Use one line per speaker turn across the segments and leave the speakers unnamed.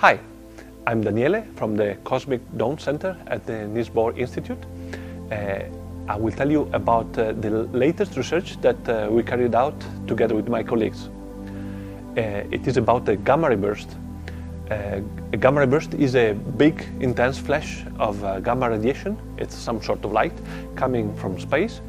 Hi, I'm Daniele from the Cosmic Dawn Center at the Niels Bohr Institute. Uh, I will tell you about uh, the latest research that uh, we carried out together with my colleagues. Uh, it is about the gamma ray burst. A gamma ray burst is a big, intense flash of uh, gamma radiation. It's some sort of light coming from space.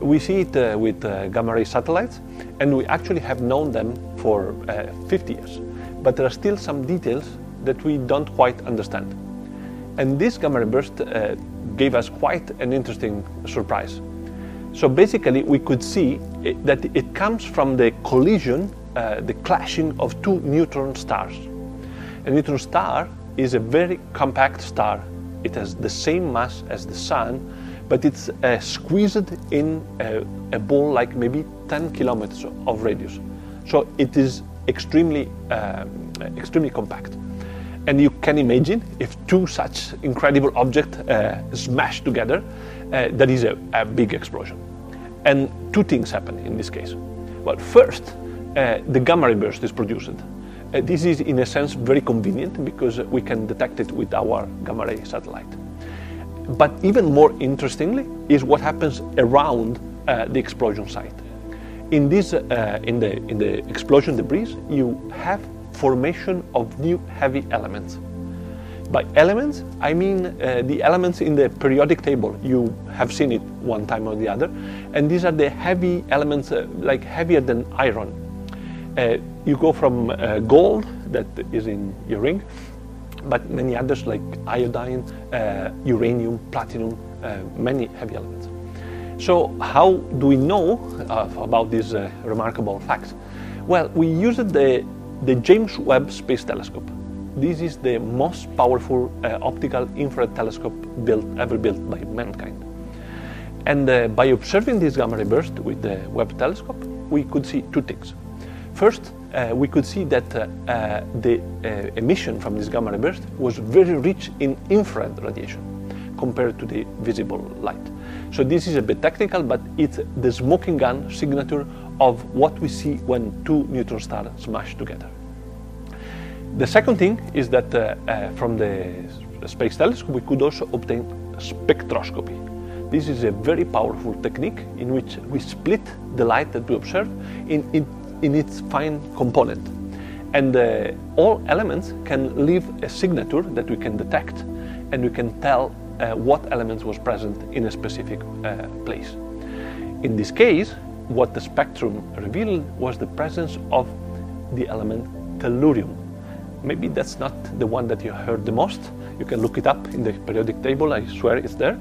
We see it uh, with gamma ray satellites, and we actually have known them for uh, 50 years. But there are still some details that we don't quite understand. And this gamma burst uh, gave us quite an interesting surprise. So basically, we could see it, that it comes from the collision, uh, the clashing of two neutron stars. A neutron star is a very compact star. It has the same mass as the Sun, but it's uh, squeezed in a, a, ball like maybe 10 kilometers of radius. So it is extremely, um, extremely compact. And you can imagine if two such incredible objects uh, smash together, uh, a, a, big explosion. And two things happen in this case. Well, first, uh, the gamma ray burst is produced. Uh, this is, in a sense, very convenient because we can detect it with our gamma ray satellite. But even more interestingly is what happens around uh, the explosion site. In, this, uh, in, the, in the explosion debris, you have formation of new heavy elements. By elements, I mean uh, the elements in the periodic table. You have seen it one time or the other. And these are the heavy elements, uh, like heavier than iron. Uh, you go from uh, gold, that is in your ring, but many others like iodine, uh, uranium, platinum, uh, many heavy elements. So, how do we know about these remarkable facts? Well, we used the the James Webb Space Telescope. This is the most powerful uh, optical infrared telescope built, ever built by mankind. And uh, by observing this gamma ray burst with the Webb telescope, we could see two things. First, uh, we could see that uh, uh, the uh, emission from this gamma ray burst was very rich in infrared radiation compared to the visible light. So this is a bit technical, but it's the smoking gun signature of what we see when two neutron stars smash together. The second thing is that uh, uh, from the Space Telescope we could also obtain spectroscopy. This is a very powerful technique in which we split the light that we observe in, in, in its fine component. And uh, all elements can leave a signature that we can detect and we can tell uh, what elements was present in a specific uh, place. In this case, what the spectrum revealed was the presence of the element tellurium. Maybe that's not the one that you heard the most. You can look it up in the periodic table, I swear it's there.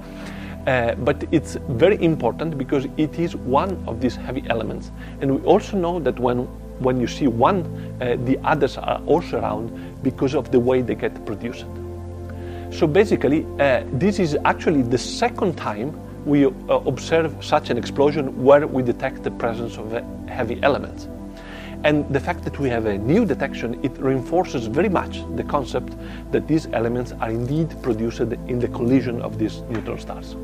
Uh, but it's very important because it is one of these heavy elements. And we also know that when, when you see one, uh, the others are also around because of the way they get produced. So basically, uh, this is actually the second time we uh, observe such an explosion where we detect the presence of heavy elements. And the fact that we have a new detection, it reinforces very much the concept that these elements are indeed produced in the collision of these neutron stars.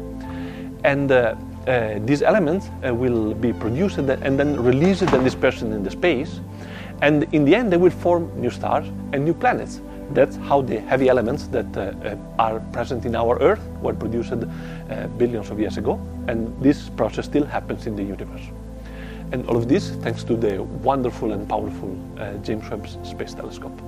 And uh, uh, these elements uh, will be produced and then released and dispersed in the space. And in the end, they will form new stars and new planets. That's how the heavy elements that uh, uh, are present in our Earth were produced uh, billions of years ago, and this process still happens in the universe. And all of this thanks to the wonderful and powerful James Webb Space Telescope.